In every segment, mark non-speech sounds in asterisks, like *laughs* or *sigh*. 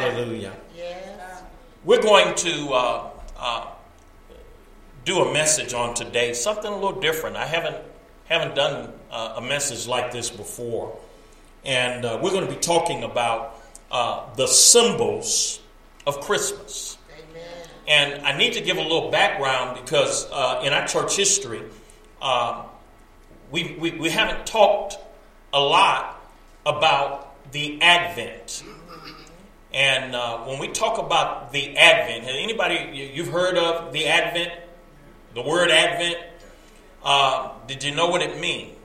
Hallelujah. Yes. We're going to uh, uh, do a message on today, something a little different. I haven't haven't done uh, a message like this before, and uh, we're going to be talking about uh, the symbols of Christmas. Amen. And I need to give a little background because uh, in our church history, we, we, we haven't talked a lot about the Advent. And uh, when we talk about the Advent, has anybody you've heard of the Advent, the word Advent? Uh, did you know what it meant?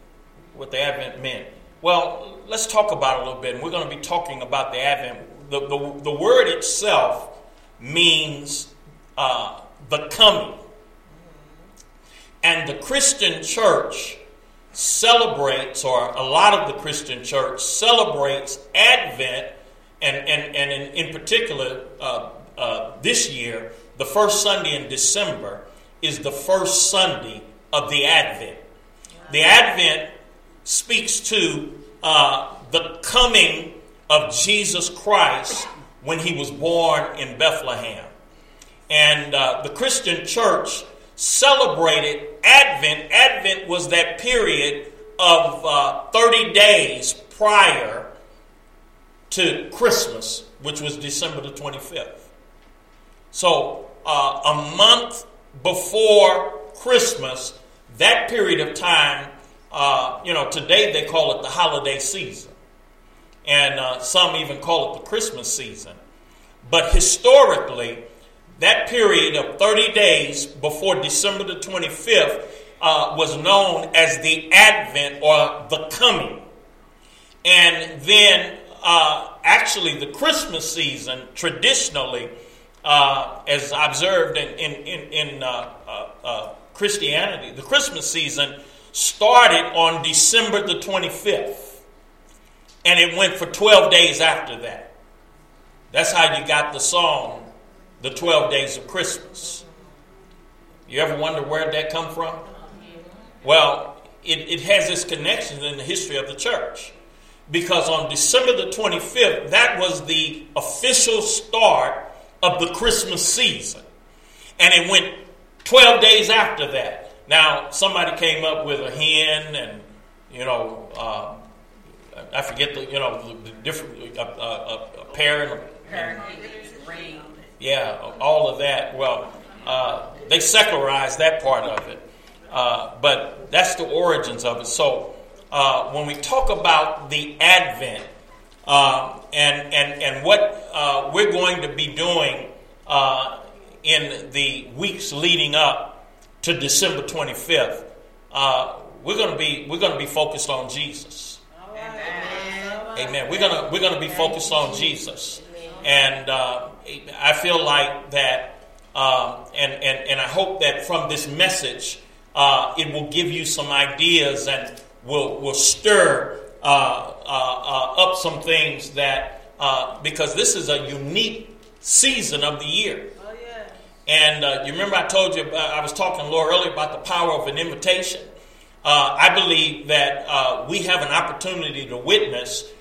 What the Advent meant? Well, let's talk about it a little bit. And we're going to be talking about the Advent. The, the, the word itself means uh, the coming. And the Christian church celebrates, or a lot of the Christian church celebrates Advent, and, and, and in, in particular, uh, uh, this year, the first Sunday in December is the first Sunday of the Advent. The Advent speaks to uh, the coming of Jesus Christ when he was born in Bethlehem. And uh, the Christian church celebrated Advent. Advent was that period of uh, 30 days prior to Christmas, which was December the 25th. So, uh, a month before Christmas, that period of time, uh, you know, today they call it the holiday season. And uh, some even call it the Christmas season. But historically, that period of 30 days before December the 25th uh, was known as the Advent or the coming. And then, uh, actually, the Christmas season, traditionally, uh, as observed in, in, in, in uh, uh, uh, Christianity, the Christmas season started on December the 25th. And it went for 12 days after that. That's how you got the song the 12 days of Christmas. You ever wonder where that come from? Well, it, it has its connection in the history of the church. Because on December the 25th, that was the official start of the Christmas season. And it went 12 days after that. Now, somebody came up with a hen and, you know, uh, I forget the, you know, the, different, uh, uh, a pair and, and yeah, all of that. Well, uh, they secularized that part of it. Uh, but that's the origins of it. So uh, when we talk about the Advent uh, and, and, and what uh, we're going to be doing uh, in the weeks leading up to December 25th, we're going to be we're going to be focused on Jesus. Amen. Amen. We're gonna we're gonna be focused on Jesus. And uh, I feel like that, um, and, and, and I hope that from this message, uh, it will give you some ideas and will, will stir uh, uh, uh up some things that, uh, because this is a unique season of the year. Oh, yeah. And you remember I told you, I was talking a little earlier about the power of an invitation. I believe that we have an opportunity to witness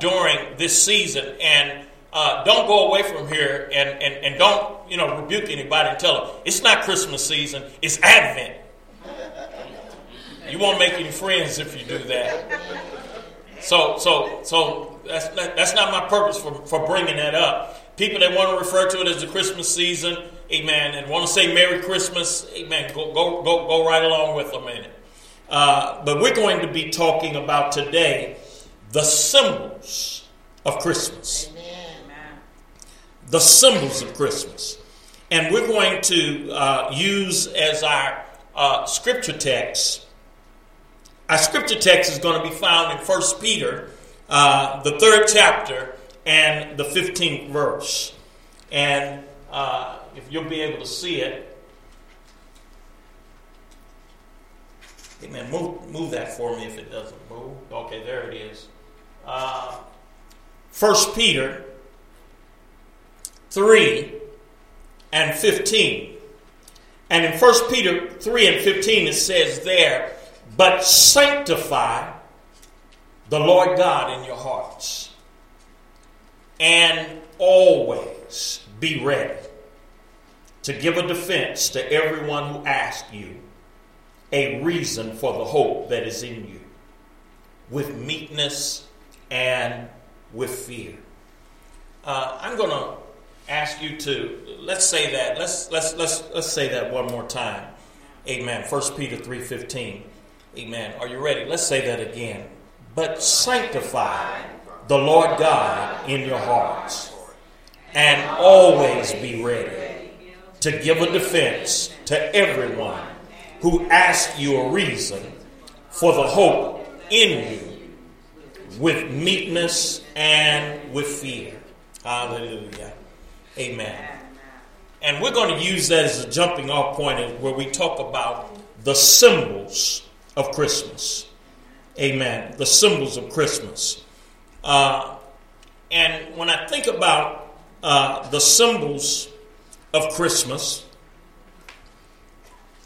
during this season. And uh, don't go away from here and, and, and don't you know rebuke anybody and tell them it's not Christmas season, it's Advent. You won't make any friends if you do that. So so so that's that's not my purpose for, for bringing that up. People that want to refer to it as the Christmas season, amen, and want to say Merry Christmas, amen, go go go, go right along with them in it. Uh, but we're going to be talking about today the symbols of Christmas Amen. the symbols of Christmas. And we're going to uh, use as our uh, scripture text. Our scripture text is going to be found in 1 Peter, uh, the third chapter, and the 15th verse. And uh, if you'll be able to see it, Amen. Move, move that for me if it doesn't move. Okay, there it is. Uh, First Peter 3 and 15. And in 1 Peter 3 and 15, it says there, But sanctify the Lord God in your hearts, and always be ready to give a defense to everyone who asks you a reason for the hope that is in you with meekness and with fear. Uh, I'm going to ask you to let's say that let's let's let's let's say that one more time. Amen. 1 Peter 3:15. Amen. Are you ready? Let's say that again. But sanctify the Lord God in your hearts and always be ready to give a defense to everyone who asks you a reason for the hope in you with meekness and with fear. Hallelujah. Amen. And we're going to use that as a jumping off point where we talk about the symbols of Christmas. Amen. The symbols of Christmas. Uh, and when I think about uh, the symbols of Christmas,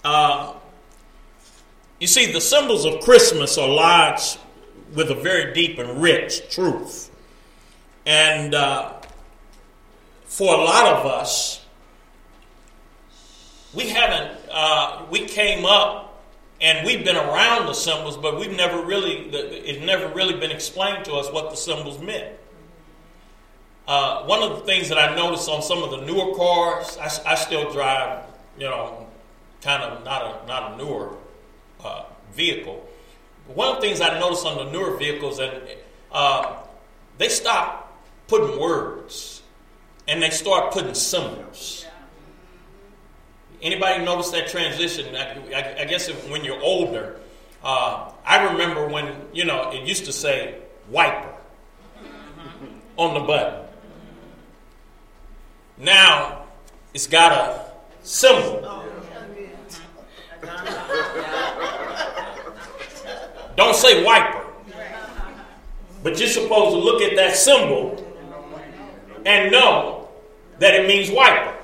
uh, you see, the symbols of Christmas are large with a very deep and rich truth. And uh, for a lot of us, we haven't, uh, we came up and we've been around the symbols, but we've never really, it's never really been explained to us what the symbols meant. Uh, one of the things that I noticed on some of the newer cars, I, I still drive, you know, kind of not a not a newer uh, vehicle. one of the things I noticed on the newer vehicles that uh, they stop putting words and they start putting symbols. Anybody notice that transition? I, I, guess if, when you're older, uh, I remember when you know it used to say wiper on the button. Now it's got a symbol. Don't say wiper. But you're supposed to look at that symbol and know that it means wiper.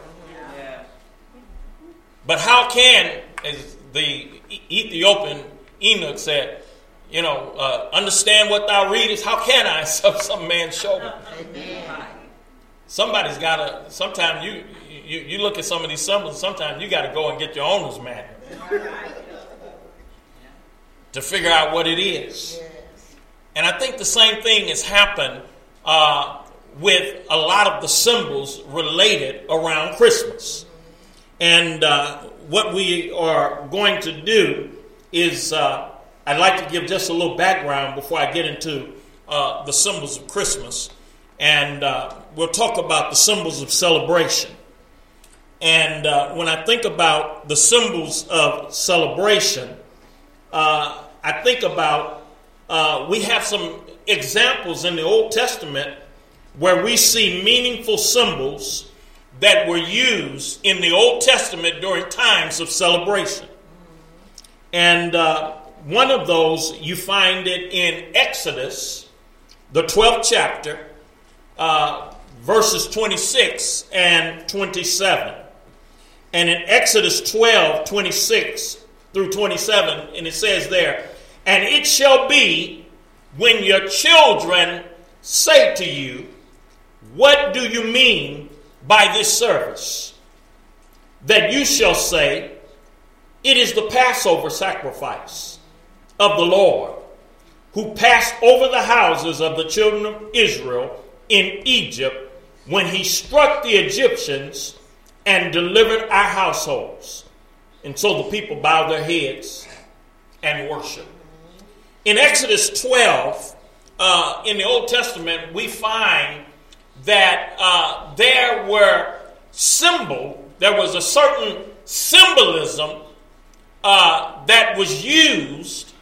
But how can, as the Ethiopian eunuch said, you know, uh, understand what thou readest? How can I? *laughs* Some, some man show me. Somebody's got to, sometimes you, you, you look at some of these symbols, sometimes you got to go and get your owner's manual to figure out what it is. And I think the same thing has happened uh, with a lot of the symbols related around Christmas. And uh, what we are going to do is, uh, I'd like to give just a little background before I get into uh, the symbols of Christmas. And uh, we'll talk about the symbols of celebration. And uh, when I think about the symbols of celebration, uh, I think about we have some examples in the Old Testament where we see meaningful symbols that were used in the Old Testament during times of celebration. And uh, one of those, you find it in Exodus, the 12th chapter, uh, verses 26 and 27. And in Exodus 12, 26 through 27, and it says there, And it shall be when your children say to you, What do you mean by this service? That you shall say, It is the Passover sacrifice of the Lord, who passed over the houses of the children of Israel in Egypt when he struck the Egyptians and delivered our households. And so the people bowed their heads and worshiped. In Exodus 12, uh, in the Old Testament, we find that uh, there were symbol, there was a certain symbolism uh, that was used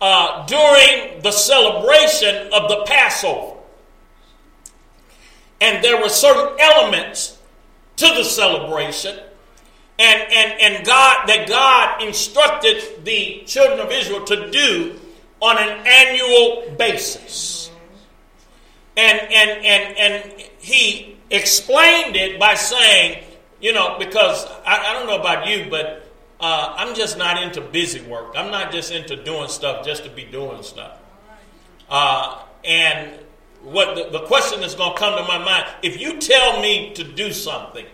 uh, during the celebration of the Passover. And there were certain elements to the celebration and, and, and God that God instructed the children of Israel to do on an annual basis. And and and and he explained it by saying, you know, because I, I don't know about you, but uh, I'm just not into busy work. I'm not just into doing stuff just to be doing stuff. Uh, and what the, the question is going to come to my mind, if you tell me to do something,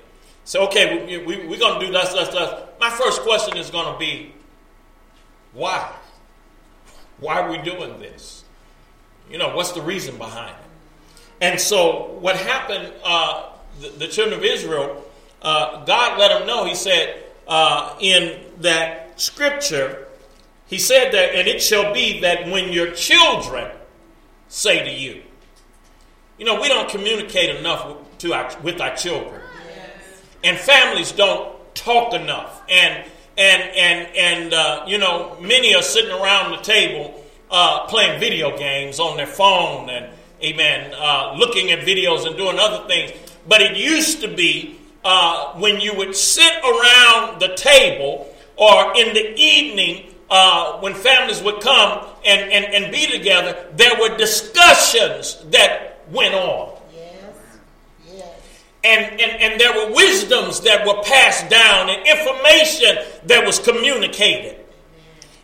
say, okay, we, we, we're going to do this, this, this. My first question is going to be, why? Why are we doing this? You know, what's the reason behind it? And so, what happened, uh, the, the, children of Israel, uh, God let them know, He said uh, in that scripture, He said that, and it shall be that when your children say to you, you know, we don't communicate enough to our, with our children. Yes. And families don't talk enough. And and and and uh, you know, many are sitting around the table uh, playing video games on their phone and amen, uh, looking at videos and doing other things. But it used to be uh, when you would sit around the table or in the evening uh, when families would come and, and, and be together, there were discussions that went on. And, and, and there were wisdoms that were passed down and information that was communicated.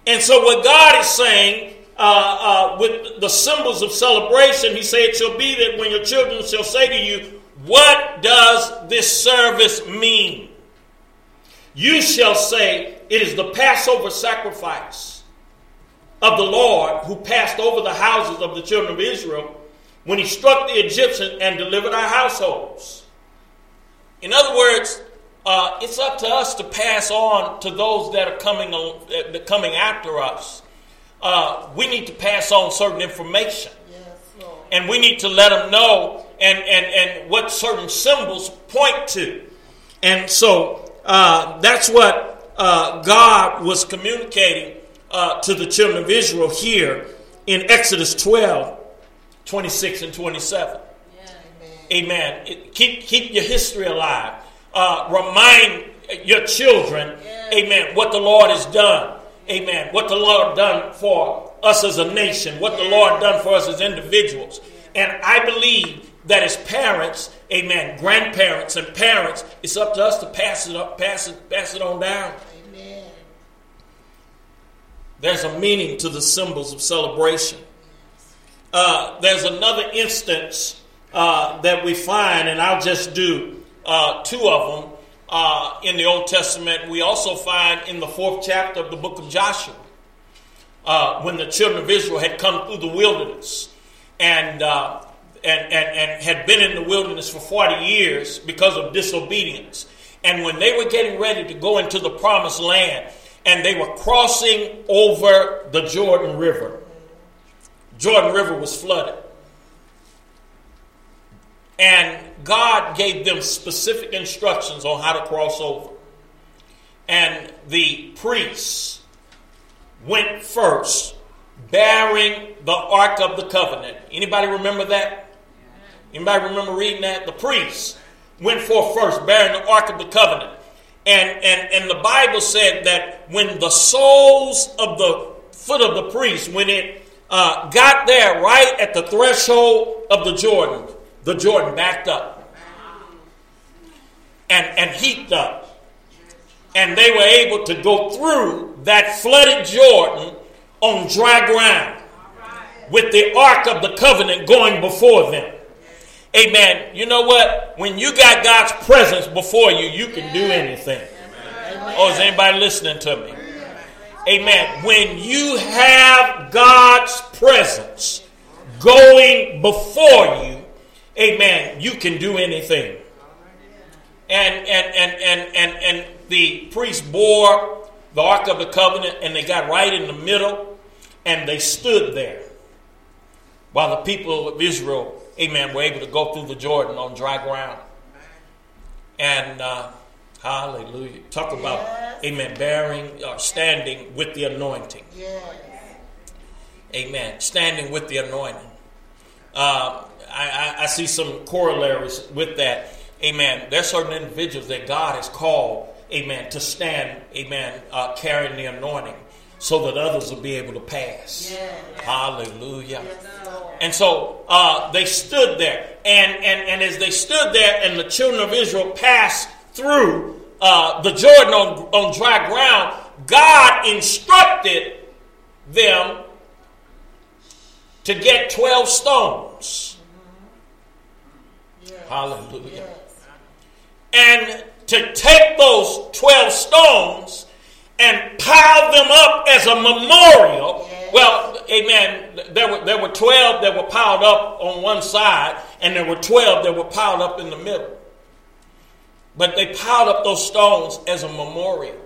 And so, what God is saying uh, uh, with the symbols of celebration, He said, It shall be that when your children shall say to you, What does this service mean? You shall say, It is the Passover sacrifice of the Lord who passed over the houses of the children of Israel when he struck the Egyptian and delivered our households. In other words, uh, it's up to us to pass on to those that are coming, uh, coming after us. Uh, we need to pass on certain information. Yes, and we need to let them know and, and, and what certain symbols point to. And so uh, that's what uh, God was communicating uh, to the children of Israel here in Exodus 12 26 and 27. Yeah, amen. amen. Keep, keep your history alive. Uh, remind your children, amen, what the Lord has done. Amen. What the Lord done for us as a nation, what the Lord done for us as individuals. And I believe that as parents, amen, grandparents and parents, it's up to us to pass it up, pass it, pass it on down. Amen. There's a meaning to the symbols of celebration. Uh, there's another instance uh, that we find, and I'll just do uh, two of them uh, in the Old Testament. We also find in the fourth chapter of the book of Joshua uh, when the children of Israel had come through the wilderness and, and, and, and had been in the wilderness for 40 years because of disobedience. And when they were getting ready to go into the promised land, and they were crossing over the Jordan River. Jordan River was flooded. And God gave them specific instructions on how to cross over. And the priests went first, bearing the Ark of the Covenant. Anybody remember that? Anybody remember reading that? The priests went forth first, bearing the Ark of the Covenant. And, and, and the Bible said that when the soles of the foot of the priest, when it uh, got there right at the threshold of the Jordan, the Jordan backed up and, and heaped up. And they were able to go through that flooded Jordan on dry ground with the Ark of the Covenant going before them. Amen. You know what? When you got God's presence before you, you can do anything. Oh, is anybody listening to me? Amen. When you have God's presence going before you, amen, you can do anything. And and and and and, and the priest bore the Ark of the Covenant and they got right in the middle and they stood there while the people of Israel, amen, were able to go through the Jordan on dry ground. And uh, Hallelujah. Talk about, yes. amen, bearing or uh, standing with the anointing. Yes. Amen. Standing with the anointing. Uh, I, I, see some corollaries with that. Amen. There's certain individuals that God has called, amen, to stand, amen, uh, carrying the anointing so that others will be able to pass. Yes. Hallelujah. and so uh, they stood there. And, and, and as they stood there and the children of Israel passed through uh, the Jordan on, on dry ground, God instructed them to get 12 stones. Hallelujah. Yes. And to take those 12 stones and pile them up as a memorial. Yes. Well, amen. There were, there were 12 that were piled up on one side, and there were 12 that were piled up in the middle. But they piled up those stones as a memorial.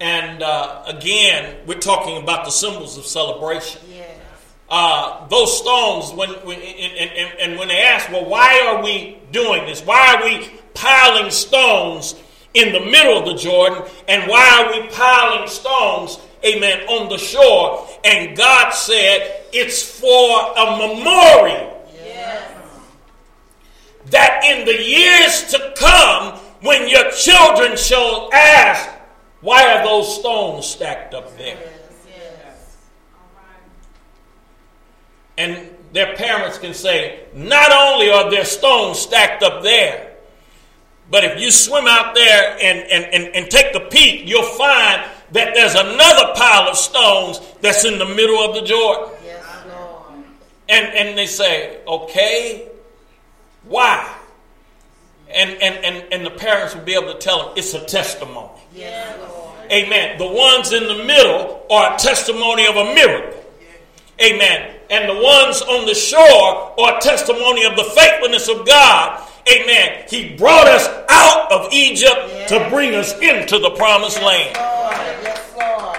And uh, again, we're talking about the symbols of celebration. Yes. Uh, those stones, when, when and, and, and, when they ask, well, why are we doing this? Why are we piling stones in the middle of the Jordan? And why are we piling stones, amen, on the shore? And God said, it's for a memorial. Yes. That in the years to come, when your children shall ask, why are those stones stacked up there? And their parents can say, not only are there stones stacked up there, but if you swim out there and, and, and, and take the peek, you'll find that there's another pile of stones that's in the middle of the Jordan. Yes, Lord. And, and they say, okay, why? And, and, and, and the parents will be able to tell them it's a testimony. Yes, Amen. The ones in the middle are a testimony of a miracle. Amen. And the ones on the shore are a testimony of the faithfulness of God. Amen. He brought us out of Egypt yes. to bring us into the promised yes, land. Lord. Yes, Lord.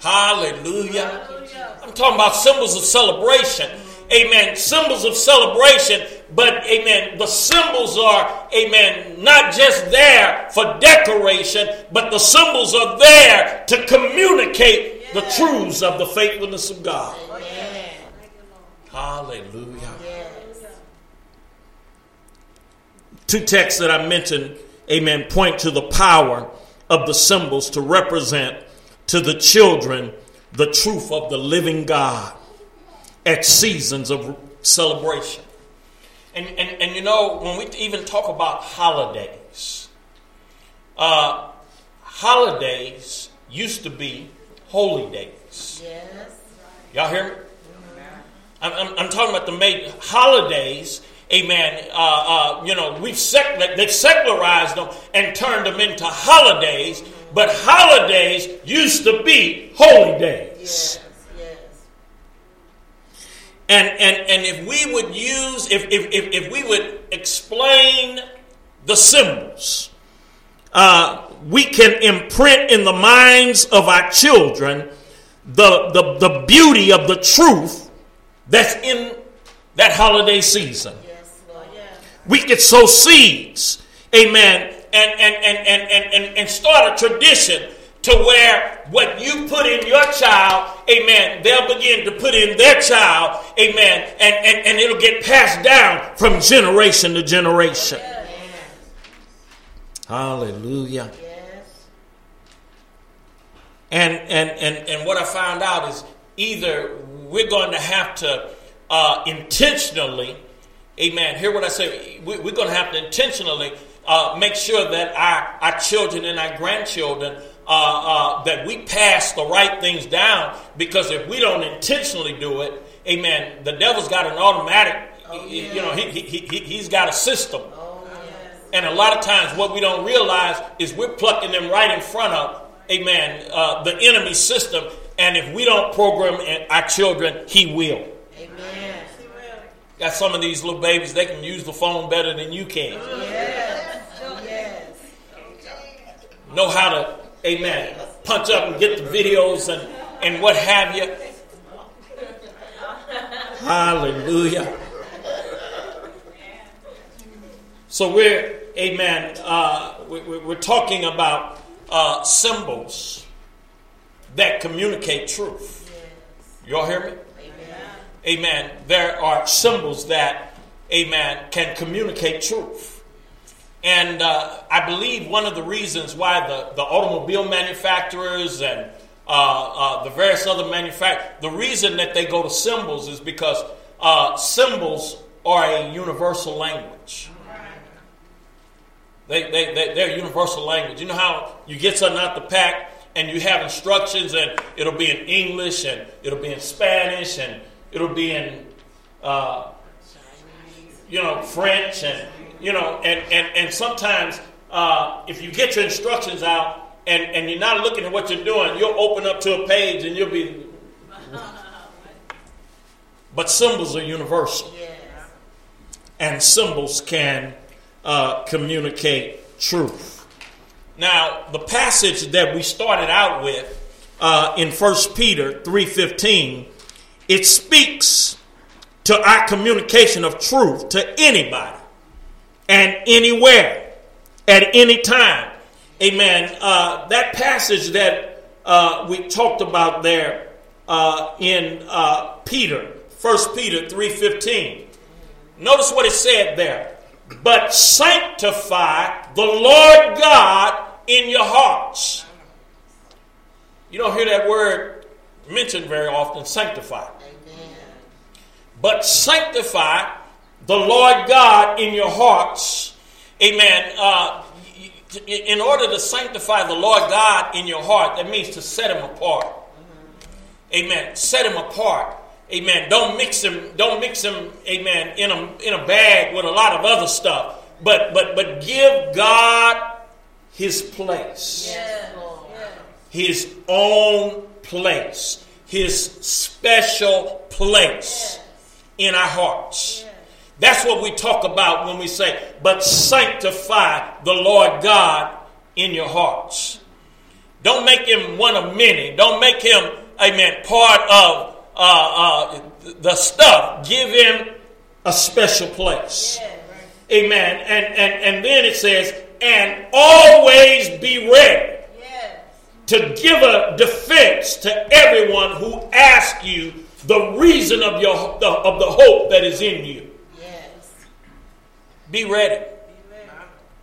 Hallelujah. Hallelujah. I'm talking about symbols of celebration. Amen. Symbols of celebration but amen, the symbols are, amen, not just there for decoration, but the symbols are there to communicate the truths of the faithfulness of God. Hallelujah. Yes. Two texts that I mentioned, amen, point to the power of the symbols to represent to the children the truth of the living God at seasons of celebration. And, and, and you know, when we even talk about holidays, uh, holidays used to be holy days. Yes. Y'all hear me? I'm, I'm, I'm, talking about the made holidays. Amen. Uh, uh, you know, we've sec- they've secularized them and turned them into holidays, but holidays used to be holy days. Yes. And, and, and if we would use, if, if, if, if we would explain the symbols, uh, we can imprint in the minds of our children the, the, the beauty of the truth that's in that holiday season. Yes, Lord, yeah. We could sow seeds, amen, and, and, and, and, and, and start a tradition to where what you put in your child, amen, they'll begin to put in their child, amen, and, and, and it'll get passed down from generation to generation. Yes. Hallelujah. Yes. And, and, and, and what I found out is either we're going to have to uh, intentionally, amen, hear what I say, we, we're going to have to intentionally uh, make sure that our, our children and our grandchildren uh, uh, that we pass the right things down because if we don't intentionally do it, amen, the devil's got an automatic, oh, yeah. you know, he, he, he, he's got a system. Oh, yes. And a lot of times what we don't realize is we're plucking them right in front of, amen, uh, the enemy system. And if we don't program our children, he will. Amen. Got some of these little babies, they can use the phone better than you can. Yes. Yes. Know how to amen, punch up and get the videos and, and what have you. Hallelujah. So we're, amen, uh, we, are talking about uh, symbols that communicate truth. Y'all hear me? Amen. amen. There are symbols that, amen, can communicate truth. And uh, I believe one of the reasons why the, the automobile manufacturers and uh, uh, the various other manufacturers, the reason that they go to symbols is because uh, symbols are a universal language. They, they, they, they're universal language. You know how you get something out the pack and you have instructions and it'll be in English and it'll be in Spanish and it'll be in uh, you know, French and, you know, and, and, and sometimes uh, if you get your instructions out and, and you're not looking at what you're doing, you'll open up to a page and you'll be. But symbols are universal. And symbols can uh, communicate truth. Now, the passage that we started out with uh, in 1 Peter 3.15, it speaks to our communication of truth to anybody and anywhere at any time. Amen. Uh, that passage that uh, we talked about there uh, in uh, Peter, 1 Peter 3.15. Notice what it said there. But sanctify the Lord God in your hearts. You don't hear that word mentioned very often, sanctify. But sanctify the Lord God in your hearts. Amen. Uh, in order to sanctify the Lord God in your heart, that means to set him apart. Amen. Set him apart. Amen. Don't mix him, don't mix him, amen, in a in a bag with a lot of other stuff. But but but give God his place. Yes. His own place. His special place in our hearts. That's what we talk about when we say, but sanctify the Lord God in your hearts. Don't make him one of many. Don't make him, amen, part of uh, uh, the stuff. Give him a special place. Amen. And, and, and then it says, and always be ready to give a defense to everyone who asks you the reason of your of the hope that is in you. Yes. Be ready.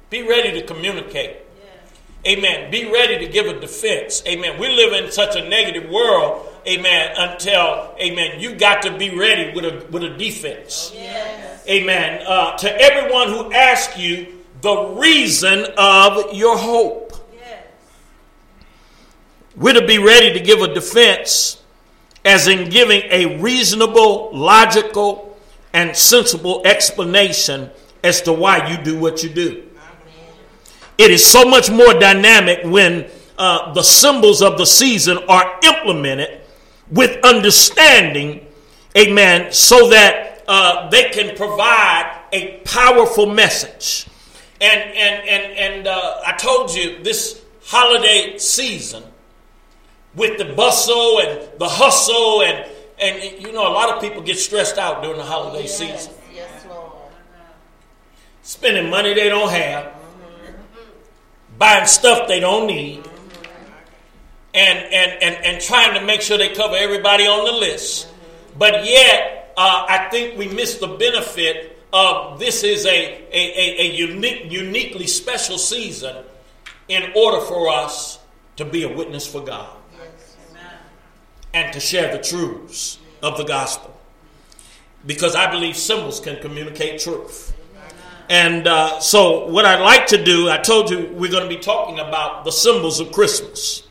Be ready to communicate. Yes. Amen. Be ready to give a defense. Amen. We live in such a negative world. Amen. Until Amen, you got to be ready with a with a defense. Yes. Amen. Uh, to everyone who asks you the reason of your hope. We're to be ready to give a defense as in giving a reasonable, logical, and sensible explanation as to why you do what you do. It is so much more dynamic when uh, the symbols of the season are implemented with understanding, amen, so that uh, they can provide a powerful message. And and and and uh, I told you this holiday season with the bustle and the hustle and and you know a lot of people get stressed out during the holiday yes, season. Yes, Lord. Spending money they don't have, mm-hmm. buying stuff they don't need. And, and and and trying to make sure they cover everybody on the list. But yet, uh, I think we miss the benefit of this is a, a, a, a unique, uniquely special season in order for us to be a witness for God and to share the truths of the gospel. Because I believe symbols can communicate truth. And uh, so, what I'd like to do, I told you we're going to be talking about the symbols of Christmas.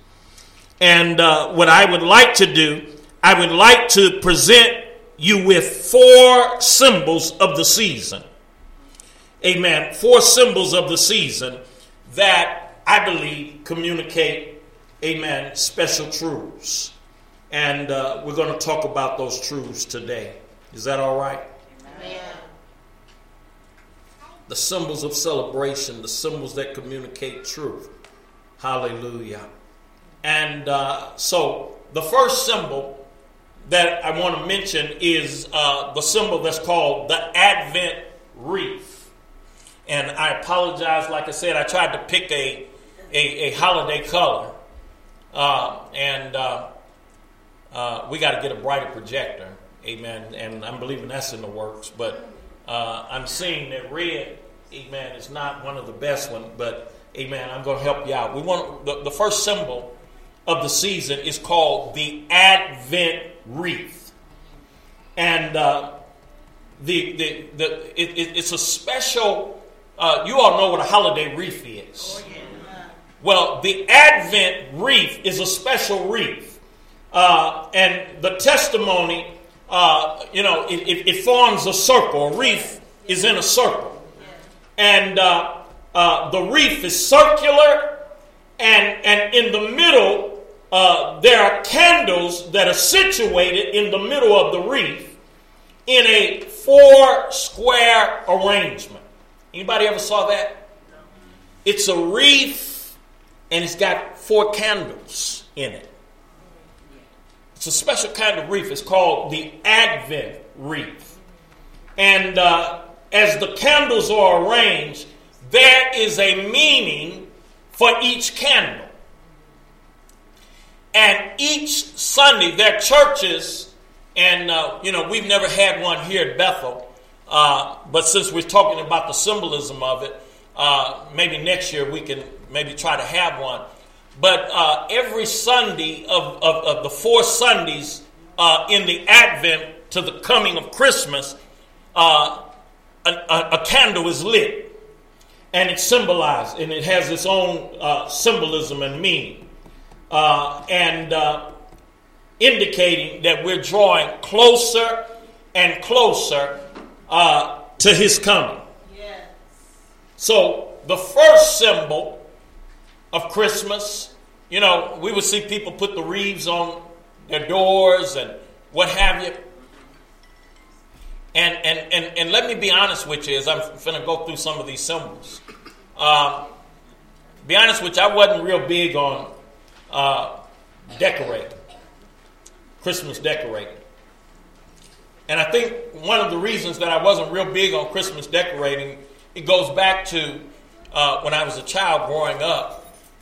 And uh, what I would like to do, I would like to present you with four symbols of the season. Amen. Four symbols of the season that I believe communicate, amen, special truths. And uh, we're going to talk about those truths today. Is that all right? Amen. The symbols of celebration, the symbols that communicate truth. Hallelujah. And uh, so the first symbol that I want to mention is uh, the symbol that's called the Advent wreath. And I apologize, like I said, I tried to pick a, a, a holiday color. Uh, and uh, we got to get a brighter projector. Amen. And I'm believing that's in the works. But uh, I'm seeing that red, amen, is not one of the best ones. But, amen, I'm going to help you out. We want the, the first symbol of the season is called the Advent wreath. And uh, the, the, the, it, it, it's a special, uh, you all know what a holiday wreath is. Oh, well, the Advent wreath is a special wreath. Uh, and the testimony, uh, you know, it, it, it, forms a circle. A wreath is in a circle. And uh, uh, the wreath is circular, and, and in the middle, uh, there are candles that are situated in the middle of the wreath in a four square arrangement. Anybody ever saw that? It's a wreath and it's got four candles in it. It's a special kind of wreath. It's called the Advent wreath. And uh, as the candles are arranged, there is a meaning for each candle. And each Sunday, there are churches, and uh, you know, we've never had one here at Bethel, uh, but since we're talking about the symbolism of it, uh, maybe next year we can maybe try to have one. But uh, every Sunday of, of, of, the four Sundays uh, in the Advent to the coming of Christmas, uh, a, a, a, candle is lit. And it's symbolized, and it has its own uh, symbolism and meaning. Uh, and uh, indicating that we're drawing closer and closer to his coming. Yes. So the first symbol of Christmas. You know, we would see people put the wreaths on their doors and what have you. And, and, and, and let me be honest with you as I'm going to go through some of these symbols. Uh, be honest with you, I wasn't real big on uh, Christmas decorating. And I think one of the reasons that I wasn't real big on Christmas decorating, it goes back to uh, when I was a child growing up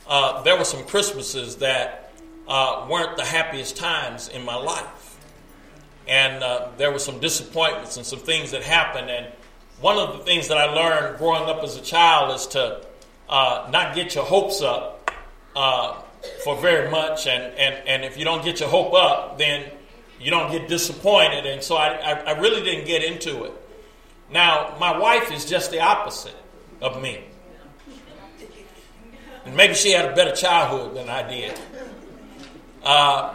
uh, there were some Christmases that uh, weren't the happiest times in my life. And uh, there were some disappointments and some things that happened. And one of the things that I learned growing up as a child is to uh, not get your hopes up uh, for very much. And, and, and if you don't get your hope up, then you don't get disappointed. And so I, I, I really didn't get into it. Now, my wife is just the opposite of me. And maybe she had a better childhood than I did. Uh,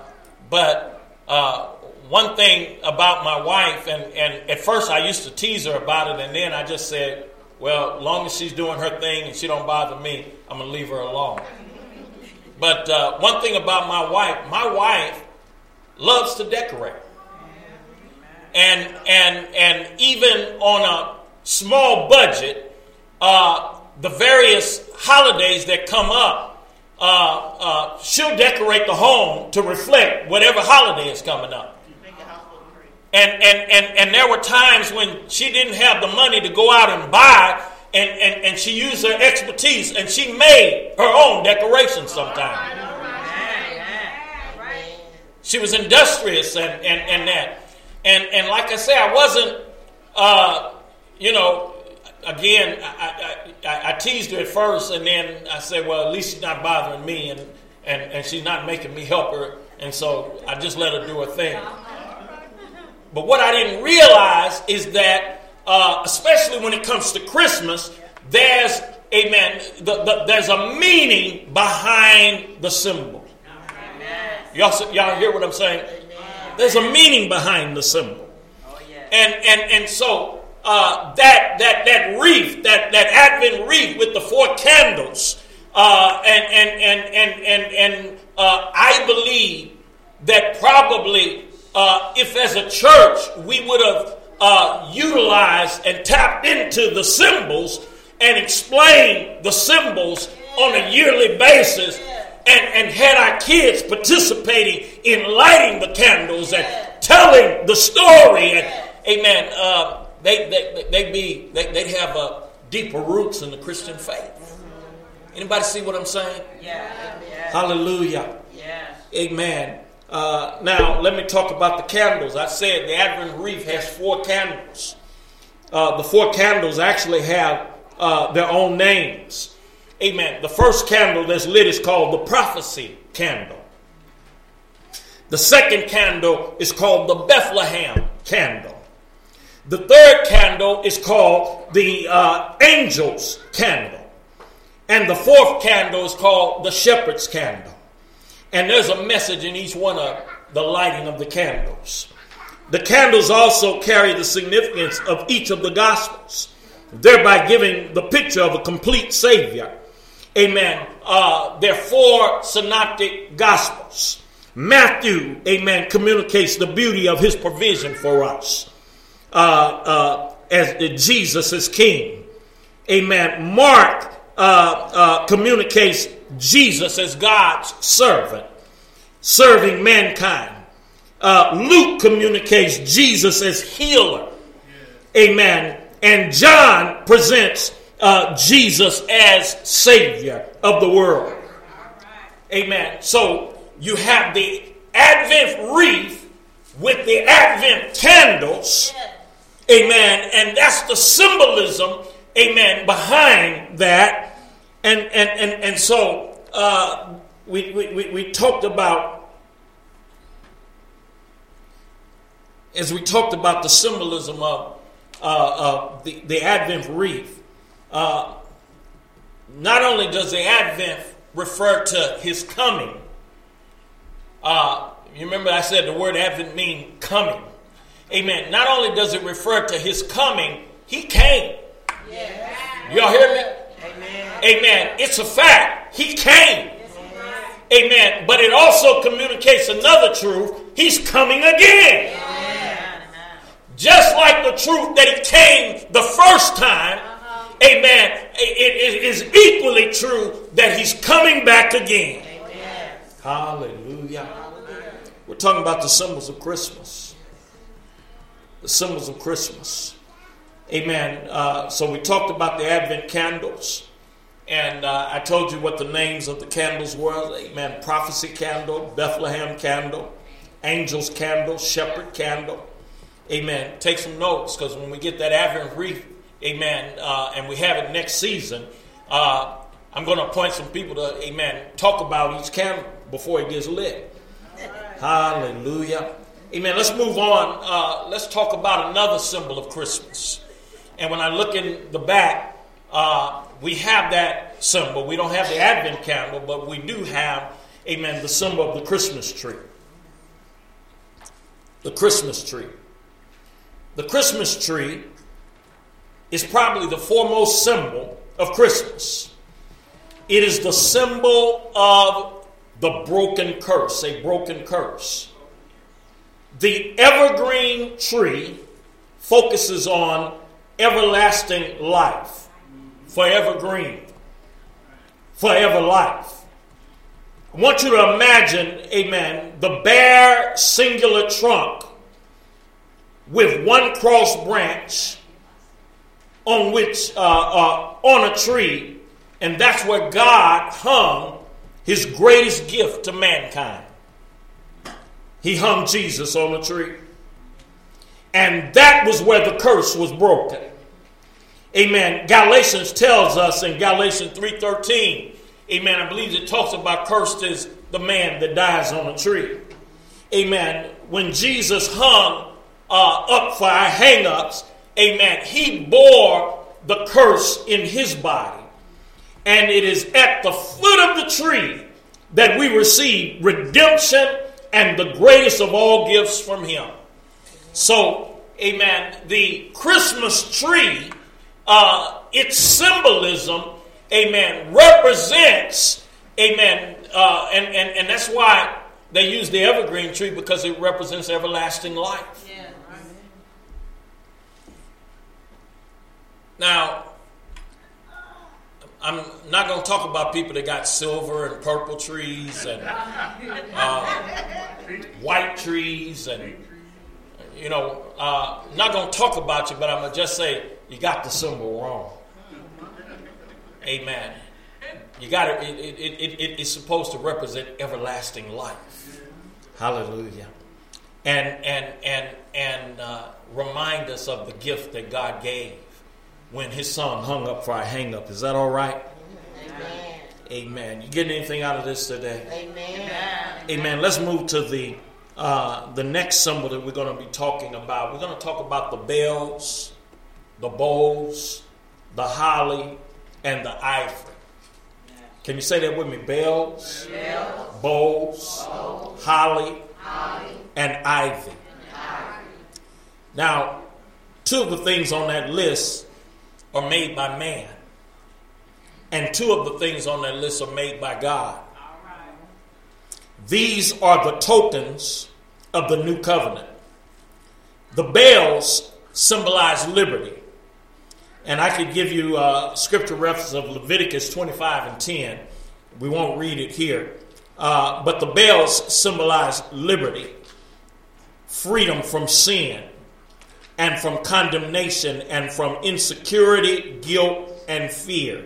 but uh, one thing about my wife, and, and at first I used to tease her about it, and then I just said, well, long as she's doing her thing and she don't bother me, I'm going to leave her alone. But uh, one thing about my wife, my wife loves to decorate. And, and, and even on a small budget, uh, the various holidays that come up, uh, uh, she'll decorate the home to reflect whatever holiday is coming up. And, and, and, and there were times when she didn't have the money to go out and buy, and, and, and she used her expertise and she made her own decorations sometimes. She was industrious and, and, and that. And, and like I say, I wasn't, uh, you know, again, I, I, I, teased her at first, and then I said, well, at least she's not bothering me, and, and, and she's not making me help her, and so I just let her do her thing. But what I didn't realize is that, uh, especially when it comes to Christmas, there's amen. The, the, there's a meaning behind the symbol. Y'all, y'all hear what I'm saying? There's a meaning behind the symbol. And, and, and so uh, that, that, that wreath, that, that Advent wreath with the four candles. Uh, and and, and, and, and, and uh, I believe that probably uh, if as a church we would have uh, utilized and tapped into the symbols and explained the symbols on a yearly basis and, and had our kids participating in lighting the candles and telling the story and amen uh, they, they, they'd be, they, would have uh, deeper roots in the Christian faith. Anybody see what I'm saying? Yeah. yeah. Hallelujah. Yeah. Amen. Uh, now, let me talk about the candles. I said the Advent wreath has four candles. Uh, the four candles actually have uh, their own names. Amen. The first candle that's lit is called the prophecy candle. The second candle is called the Bethlehem candle. The third candle is called the uh, angel's candle. And the fourth candle is called the shepherd's candle. And there's a message in each one of the lighting of the candles. The candles also carry the significance of each of the Gospels, thereby giving the picture of a complete Savior. Amen. Uh, there are four synoptic Gospels. Matthew, amen, communicates the beauty of his provision for us uh, uh, as Jesus is King. Amen. Mark uh, uh, communicates Jesus as God's servant, serving mankind. Uh, Luke communicates Jesus as healer. Amen. And John presents uh, Jesus as Savior of the world. Amen. So you have the Advent wreath with the Advent candles. Amen. And that's the symbolism, amen, behind that. And and and, and so uh, we, we, we talked about as we talked about the symbolism of uh, uh, the, the Advent wreath, uh, not only does the Advent refer to his coming, uh, you remember I said the word Advent means coming. Amen. Not only does it refer to his coming, he came. Y'all hear me? Amen. It's a fact. He came. Amen. But it also communicates another truth. He's coming again. Just like the truth that he came the first time, amen, it, it is equally true that he's coming back again. Hallelujah. We're talking about the symbols of Christmas. The symbols of Christmas. Amen. Uh, so we talked about the Advent candles. And uh, I told you what the names of the candles were. Amen. Prophecy candle, Bethlehem candle, angels candle, shepherd candle. Amen. Take some notes because when we get that Advent wreath, amen, uh, and we have it next season, uh, I'm going to appoint some people to, amen, talk about each candle before it gets lit. Hallelujah. Amen. Let's move on. Uh, let's talk about another symbol of Christmas. And when I look in the back, uh, we have that symbol. We don't have the Advent candle, but we do have, amen, the symbol of the Christmas tree. The Christmas tree. The Christmas tree is probably the foremost symbol of Christmas. It is the symbol of the broken curse, a broken curse. The evergreen tree focuses on everlasting life, forever green, forever life. I want you to imagine, amen, the bare singular trunk with one cross branch on which uh, uh, on a tree, and that's where God hung his greatest gift to mankind. He hung Jesus on a tree. And that was where the curse was broken. Amen. Galatians tells us in Galatians 3:13, amen, I believe it talks about cursed is the man that dies on a tree. Amen. When Jesus hung uh, up for our hang-ups, amen, he bore the curse in his body. And it is at the foot of the tree that we receive redemption and the greatest of all gifts from him. So, amen, the Christmas tree, uh, its symbolism, amen, represents, amen, uh, and, and, and that's why they use the evergreen tree because it represents everlasting life. Yeah. Now, I'm not going to talk about people that got silver and purple trees and *laughs* uh, white trees and, you know, uh, not going to talk about you, but I'm going to just say you got the symbol wrong. Amen. You got it, it, it, it, it's supposed to represent everlasting life. Hallelujah. And, and, and, and uh, remind us of the gift that God gave when his son hung up for our hang up. Is that all right? Amen. Amen. You getting anything out of this today? Amen. Amen. Let's move to the uh, the next symbol that we're going to be talking about. We're going to talk about the bells, the bowls, the holly, and the ivory. Can you say that with me? Bells, bowls, holly, holly, and ivy. Now, two of the things on that list are made by man, and two of the things on that list are made by God. These are the tokens of the new covenant. The bells symbolize liberty. And I could give you a scripture reference of Leviticus 25 and 10. We won't read it here. Uh, but the bells symbolize liberty, freedom from sin, and from condemnation, and from insecurity, guilt, and fear.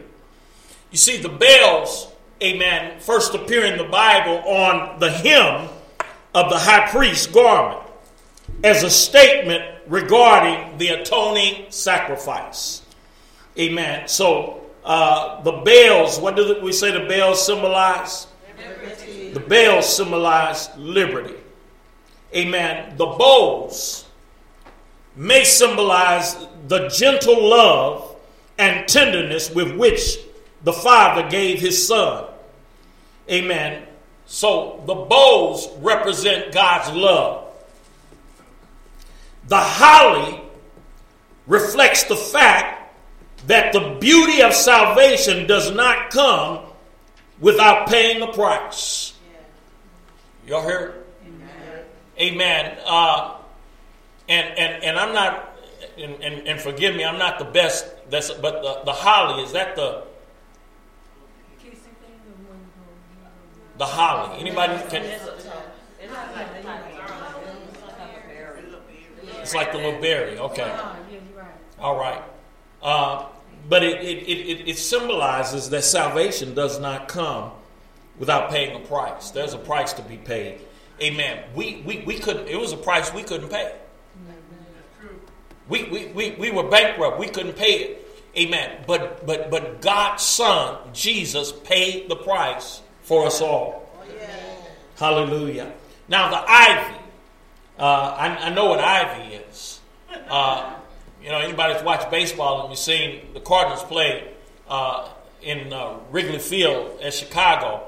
You see, the bells, amen, first appear in the Bible on the hem of the high priest's garment as a statement regarding the atoning sacrifice. Amen. So uh, the bells, what do we say the bells symbolize? Liberty. The bells symbolize liberty. Amen. The bowls may symbolize the gentle love and tenderness with which the Father gave his Son. Amen. So the bowls represent God's love. The holly reflects the fact that the beauty of salvation does not come without paying a price. Y'all hear? Amen. Amen. Uh, and, and, and I'm not, and, and, and, forgive me, I'm not the best, that's, but the, the holly, is that the, the holly? Anybody can, It's like the little berry. Okay. All right. Uh, but it, it, it, it symbolizes that salvation does not come without paying a price. There's a price to be paid. Amen. We, we, we couldn't, it was a price we couldn't pay. We, we, we, we were bankrupt. We couldn't pay it. Amen. But, but, but God's Son, Jesus, paid the price for us all. Hallelujah. Now, the ivy. Uh, I, I, know what ivy is. Uh, you know, anybody that's watched baseball and you've seen the Cardinals play uh, in uh, Wrigley Field at Chicago,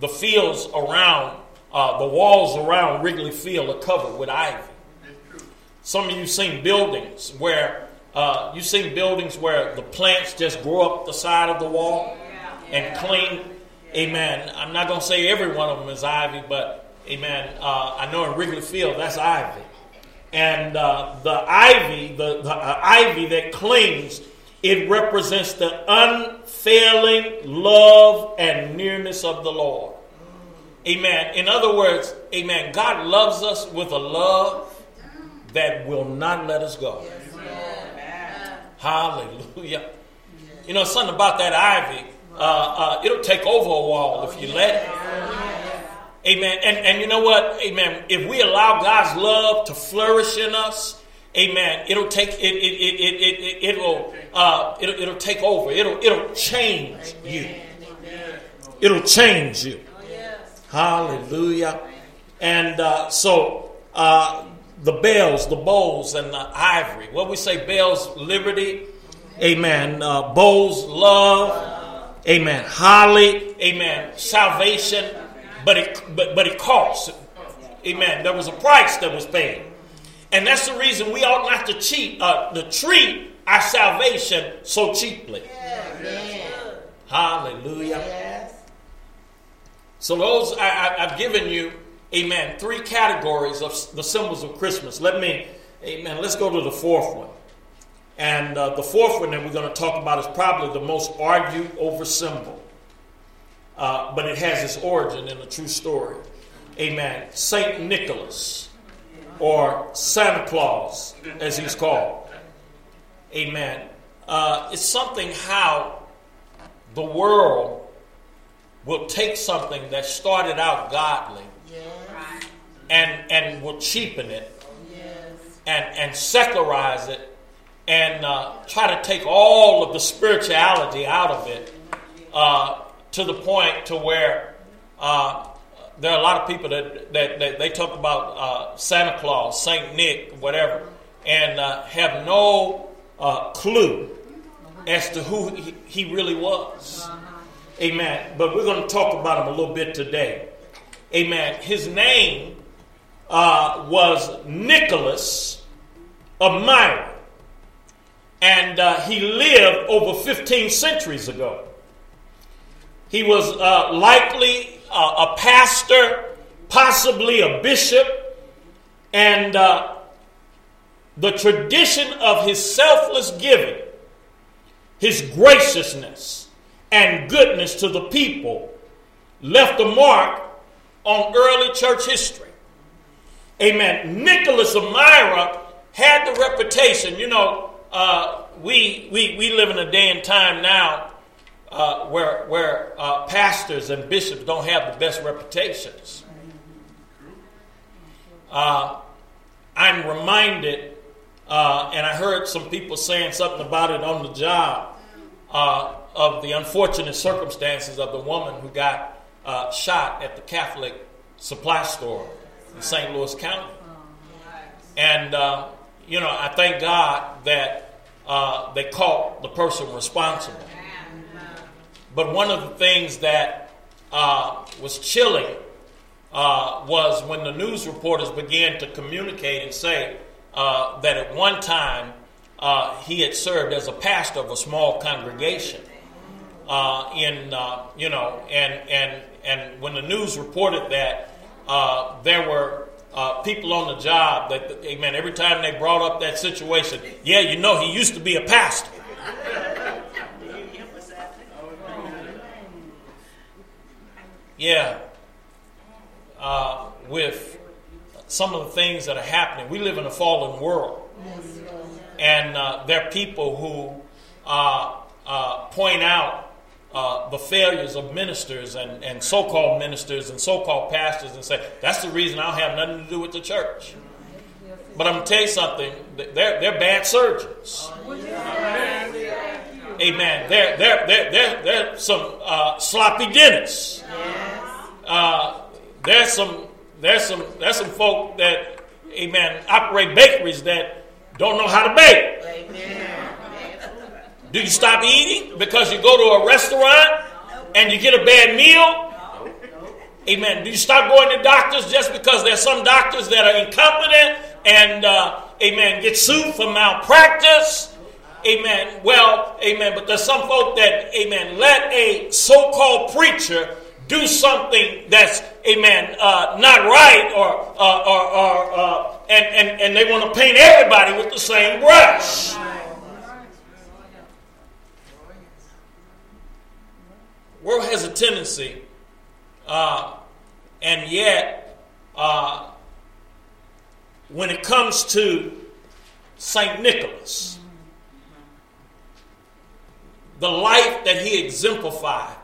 the fields around, uh, the walls around Wrigley Field are covered with ivy. Some of you've seen buildings where uh, you've seen buildings where the plants just grow up the side of the wall and clean. Amen. I'm not going to say every one of them is ivy, but Amen. Uh, I know in Wrigley Field, that's ivy. And uh, the ivy, the, the uh, ivy that clings, it represents the unfailing love and nearness of the Lord. Amen. In other words, amen. God loves us with a love that will not let us go. Hallelujah. You know, something about that ivy, uh, uh, it'll take over a wall if you let it. Amen. And, and you know what? Amen. If we allow God's love to flourish in us, amen, it'll take it it it it, it, it will uh it'll, it'll take over. It'll it'll change you. It'll change you. Hallelujah. And uh, so uh, the bells, the bowls, and the ivory. What we say, bells, liberty. Amen. Uh, bowls, love. Amen. Holly. Amen. Salvation but it but but it costs. Amen. There was a price that was paid, and that's the reason we ought not to cheat uh, to treat our salvation so cheaply. Yes. Hallelujah. Yes. So those I, have given you, Amen. Three categories of the symbols of Christmas. Let me, Amen. Let's go to the fourth one. And uh, the fourth one that we're going to talk about is probably the most argued over symbol uh, but it has its origin in a true story. Amen. Saint Nicholas, or Santa Claus, as he's called. Amen. Uh, it's something how the world will take something that started out godly yes. and, and will cheapen it yes. and, and secularize it and uh, try to take all of the spirituality out of it uh, to the point to where uh, there are a lot of people that, that, that they talk about uh, Santa Claus, Saint Nick, whatever, and uh, have no uh, clue as to who he, he really was. Amen. But we're going to talk about him a little bit today. Amen. His name uh, was Nicholas of Myra. And uh, he lived over 15 centuries ago. He was uh, likely uh, a pastor, possibly a bishop, and uh, the tradition of his selfless giving, his graciousness, and goodness to the people left a mark on early church history. Amen. Nicholas of Myra had the reputation, you know, uh, we, we, we live in a day and time now uh, where, where uh, pastors and bishops don't have the best reputations. Uh, I'm reminded, uh, and I heard some people saying something about it on the job, uh, of the unfortunate circumstances of the woman who got shot at the Catholic supply store in St. Louis County. And, you know, I thank God that uh, they caught the person responsible. But one of the things that uh, was chilling uh, was when the news reporters began to communicate and say uh, that at one time uh, he had served as a pastor of a small congregation. Uh, in you know, and and and when the news reported that there were uh, people on the job that, amen, every time they brought up that situation, yeah, you know, he used to be a pastor. Yeah. Uh, with some of the things that are happening, we live in a fallen world. And uh, there are people who uh, uh, point out uh, the failures of ministers and, and so called ministers and so called pastors and say, that's the reason I don't have nothing to do with the church. But I'm going to tell you something, they're, they're bad surgeons. Amen. They're, they're, they're, they're, they're some uh, sloppy dentists. Uh, there's some there's some there's some folk that amen operate bakeries that don't know how to bake. Amen. Do you stop eating because you go to a restaurant and you get a bad meal? Amen. Do you stop going to doctors just because there's some doctors that are incompetent and, uh, amen, get sued for malpractice? Amen. Well, amen. But there's some folk that, amen, let a so called preacher do something that's, amen, uh, not right or, uh, or, or uh, and, and, and they want to paint everybody with the same brush. world has a tendency, uh, and yet, uh, when it comes to St. Nicholas, the life that he exemplified,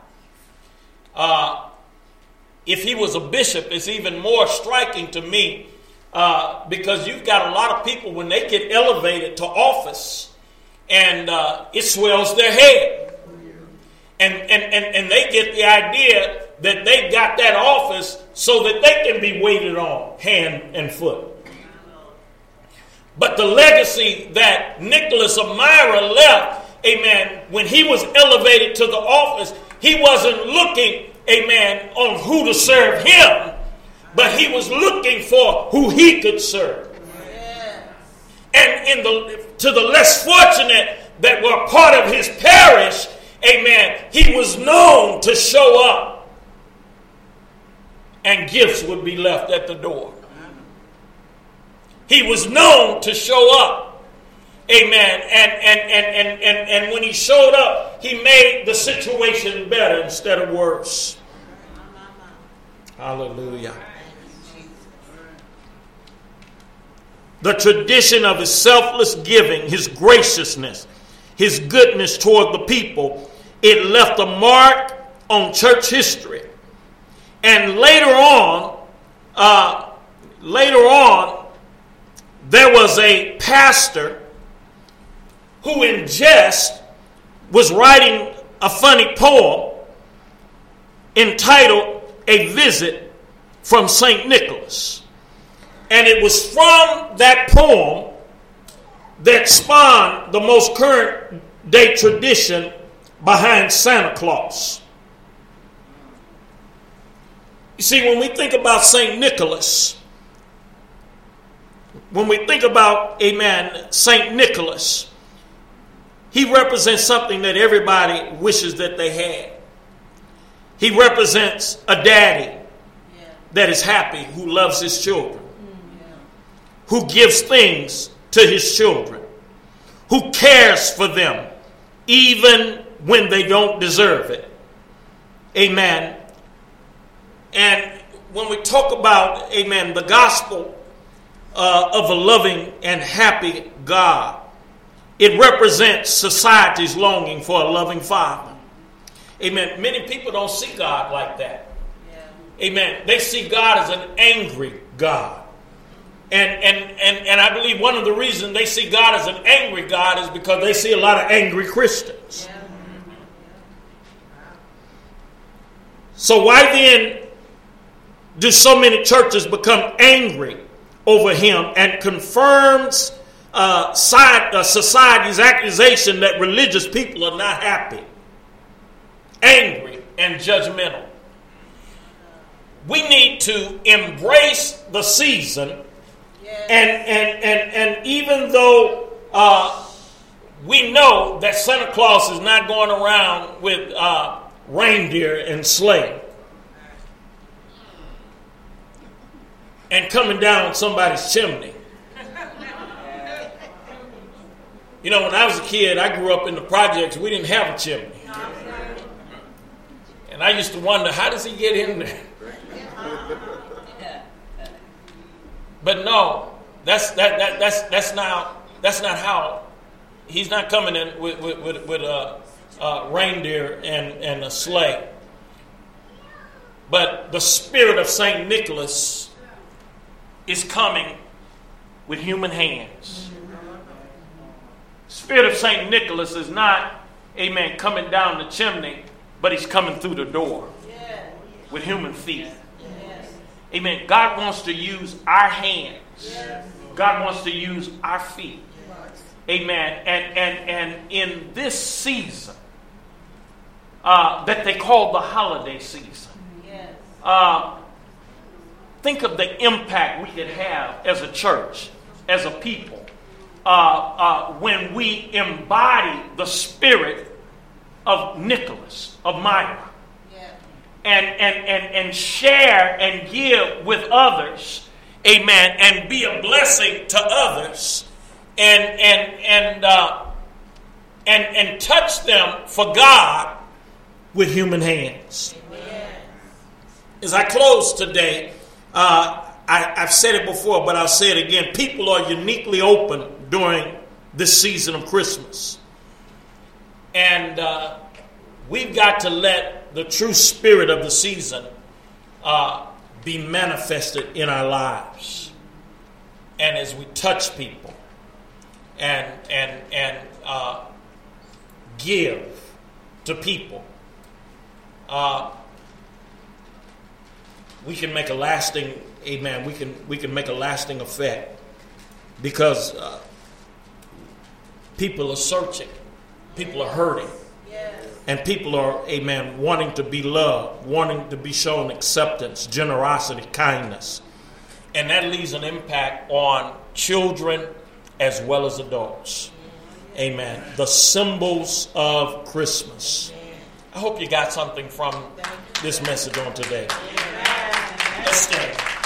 uh, if he was a bishop, is even more striking to me uh, because you've got a lot of people when they get elevated to office and uh, it swells their head and, and, and, and they get the idea that they've got that office so that they can be waited on hand and foot. But the legacy that Nicholas of Myra left, amen, when he was elevated to the office, he wasn't looking, amen, on who to serve him, but he was looking for who he could serve. And in the to the less fortunate that were part of his parish, amen, he was known to show up and gifts would be left at the door. He was known to show up. Amen. And, and, and, and, and, and when he showed up, he made the situation better instead of worse. Hallelujah. The tradition of his selfless giving, his graciousness, his goodness toward the people, it left a mark on church history. And later on, uh, later on, there was a pastor who, in jest, was writing a funny poem entitled A Visit from St. Nicholas. And it was from that poem that spawned the most current day tradition behind Santa Claus. You see, when we think about St. Nicholas, when we think about, amen, St. Nicholas, he represents something that everybody wishes that they had. He represents a daddy that is happy, who loves his children, who gives things to his children, who cares for them even when they don't deserve it. Amen. And when we talk about, amen, the gospel uh, of a loving and happy God, it represents society's longing for a loving father. Amen. Many people don't see God like that. Yeah. Amen. They see God as an angry God. And, and, and, and I believe one of the reasons they see God as an angry God is because they see a lot of angry Christians. Yeah. So, why then do so many churches become angry over him and confirms uh, side, uh, society's accusation that religious people are not happy, angry, and judgmental? We need to embrace the season, yes. and, and, and, and even though uh, we know that Santa Claus is not going around with uh, reindeer and sleigh, and coming down somebody's chimney. You know, when I was a kid, I grew up in the projects, we didn't have a chimney. And I used to wonder, how does he get in there? But no, that's that, that that's that's not that's not how he's not coming in with with, with, with a, a reindeer and, and a sleigh. But the spirit of Saint Nicholas is coming with human hands. Spirit of St. Nicholas is not, amen, coming down the chimney, but he's coming through the door with human feet. Amen. God wants to use our hands. God wants to use our feet. Amen. And and and in this season uh, that they call the holiday season, uh, think of the impact we could have as a church, as a people, uh, uh, when we embody the spirit of Nicholas, of Myra, yeah. and, and, and, and share and give with others, amen, and be a blessing to others, and, and, and, uh, and, and touch them for God with human hands. Amen. As I close today, uh, I, have said it before, but I'll say it again. People are uniquely open during this season of Christmas. And uh, we've got to let the true spirit of the season uh, be manifested in our lives. And as we touch people and, and, and uh, give to people, uh, we can make a lasting, amen, we can, we can make a lasting effect because uh, people are searching, people are hurting. And people are, amen, wanting to be loved, wanting to be shown acceptance, generosity, kindness. And that leaves an impact on children as well as adults. Amen. The symbols of Christmas. I hope you got something from this message on today. Let's stand.